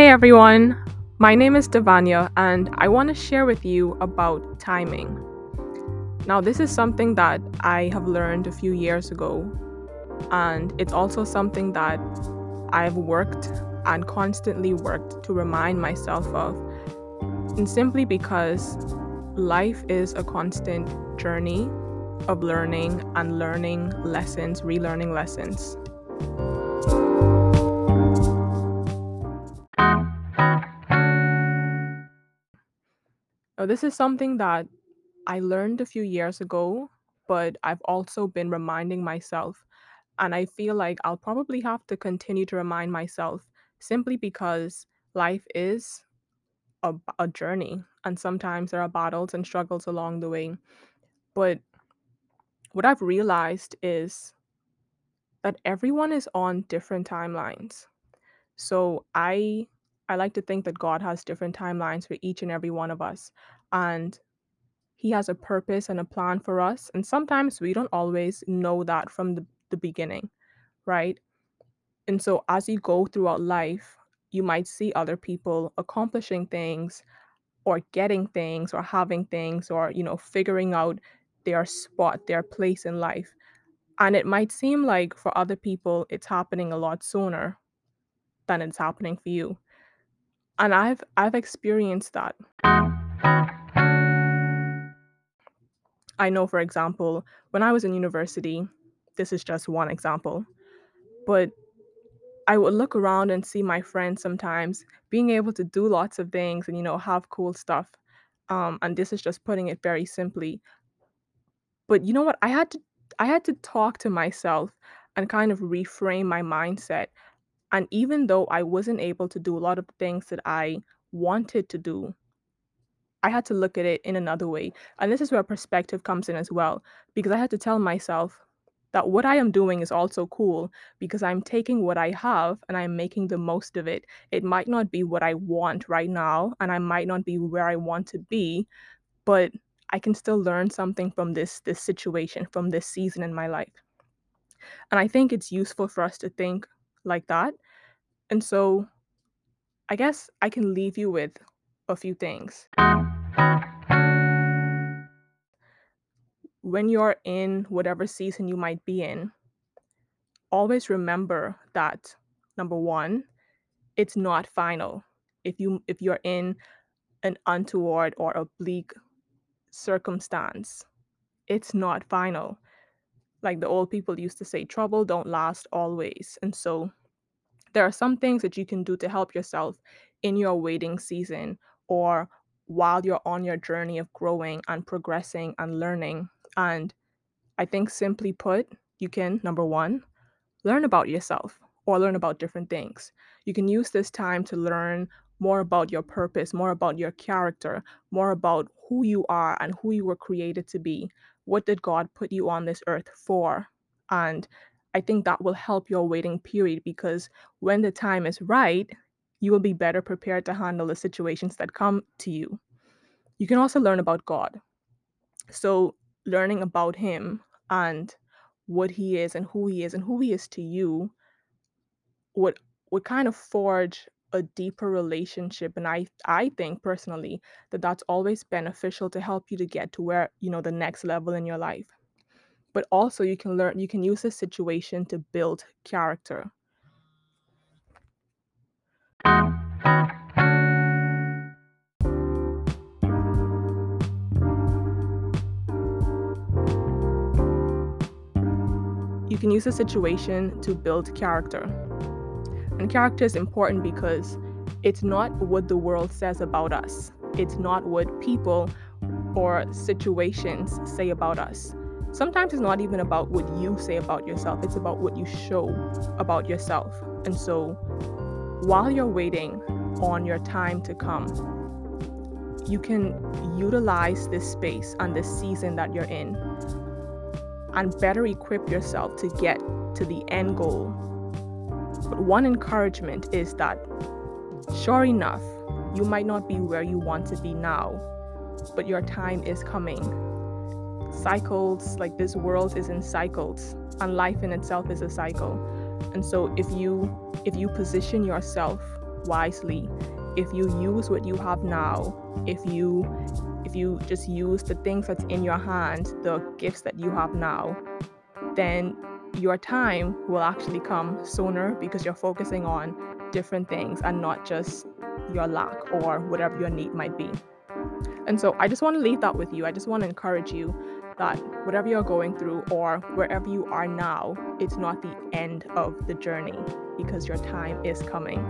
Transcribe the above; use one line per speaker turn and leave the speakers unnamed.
Hey everyone, my name is Devanya, and I want to share with you about timing. Now, this is something that I have learned a few years ago, and it's also something that I've worked and constantly worked to remind myself of. And simply because life is a constant journey of learning and learning lessons, relearning lessons. Now, this is something that I learned a few years ago, but I've also been reminding myself. And I feel like I'll probably have to continue to remind myself simply because life is a, a journey. And sometimes there are battles and struggles along the way. But what I've realized is that everyone is on different timelines. So I I like to think that God has different timelines for each and every one of us. And he has a purpose and a plan for us. And sometimes we don't always know that from the, the beginning, right? And so as you go throughout life, you might see other people accomplishing things or getting things or having things or, you know, figuring out their spot, their place in life. And it might seem like for other people it's happening a lot sooner than it's happening for you. And I've I've experienced that. I know, for example, when I was in university, this is just one example, but I would look around and see my friends sometimes being able to do lots of things and, you know, have cool stuff. Um, and this is just putting it very simply. But you know what? I had to I had to talk to myself and kind of reframe my mindset. And even though I wasn't able to do a lot of things that I wanted to do, I had to look at it in another way. And this is where perspective comes in as well, because I had to tell myself that what I am doing is also cool because I'm taking what I have and I'm making the most of it. It might not be what I want right now, and I might not be where I want to be, but I can still learn something from this this situation, from this season in my life. And I think it's useful for us to think like that. And so I guess I can leave you with a few things. When you're in whatever season you might be in, always remember that number 1, it's not final. If you if you're in an untoward or bleak circumstance, it's not final. Like the old people used to say, trouble don't last always. And so there are some things that you can do to help yourself in your waiting season or while you're on your journey of growing and progressing and learning. And I think simply put, you can, number one, learn about yourself or learn about different things. You can use this time to learn more about your purpose, more about your character, more about who you are and who you were created to be. What did God put you on this earth for? And I think that will help your waiting period because when the time is right, you will be better prepared to handle the situations that come to you. You can also learn about God. So, learning about Him and what He is and who He is and who He is to you would would kind of forge a deeper relationship and i i think personally that that's always beneficial to help you to get to where you know the next level in your life. But also you can learn you can use this situation to build character you can use a situation to build character and character is important because it's not what the world says about us, it's not what people or situations say about us. Sometimes it's not even about what you say about yourself, it's about what you show about yourself. And so while you're waiting on your time to come, you can utilize this space and this season that you're in and better equip yourself to get to the end goal but one encouragement is that, sure enough, you might not be where you want to be now, but your time is coming. Cycles, like this world is in cycles, and life in itself is a cycle. And so if you if you position yourself wisely, if you use what you have now, if you if you just use the things that's in your hands, the gifts that you have now, then your time will actually come sooner because you're focusing on different things and not just your lack or whatever your need might be. And so I just want to leave that with you. I just want to encourage you that whatever you're going through or wherever you are now, it's not the end of the journey because your time is coming.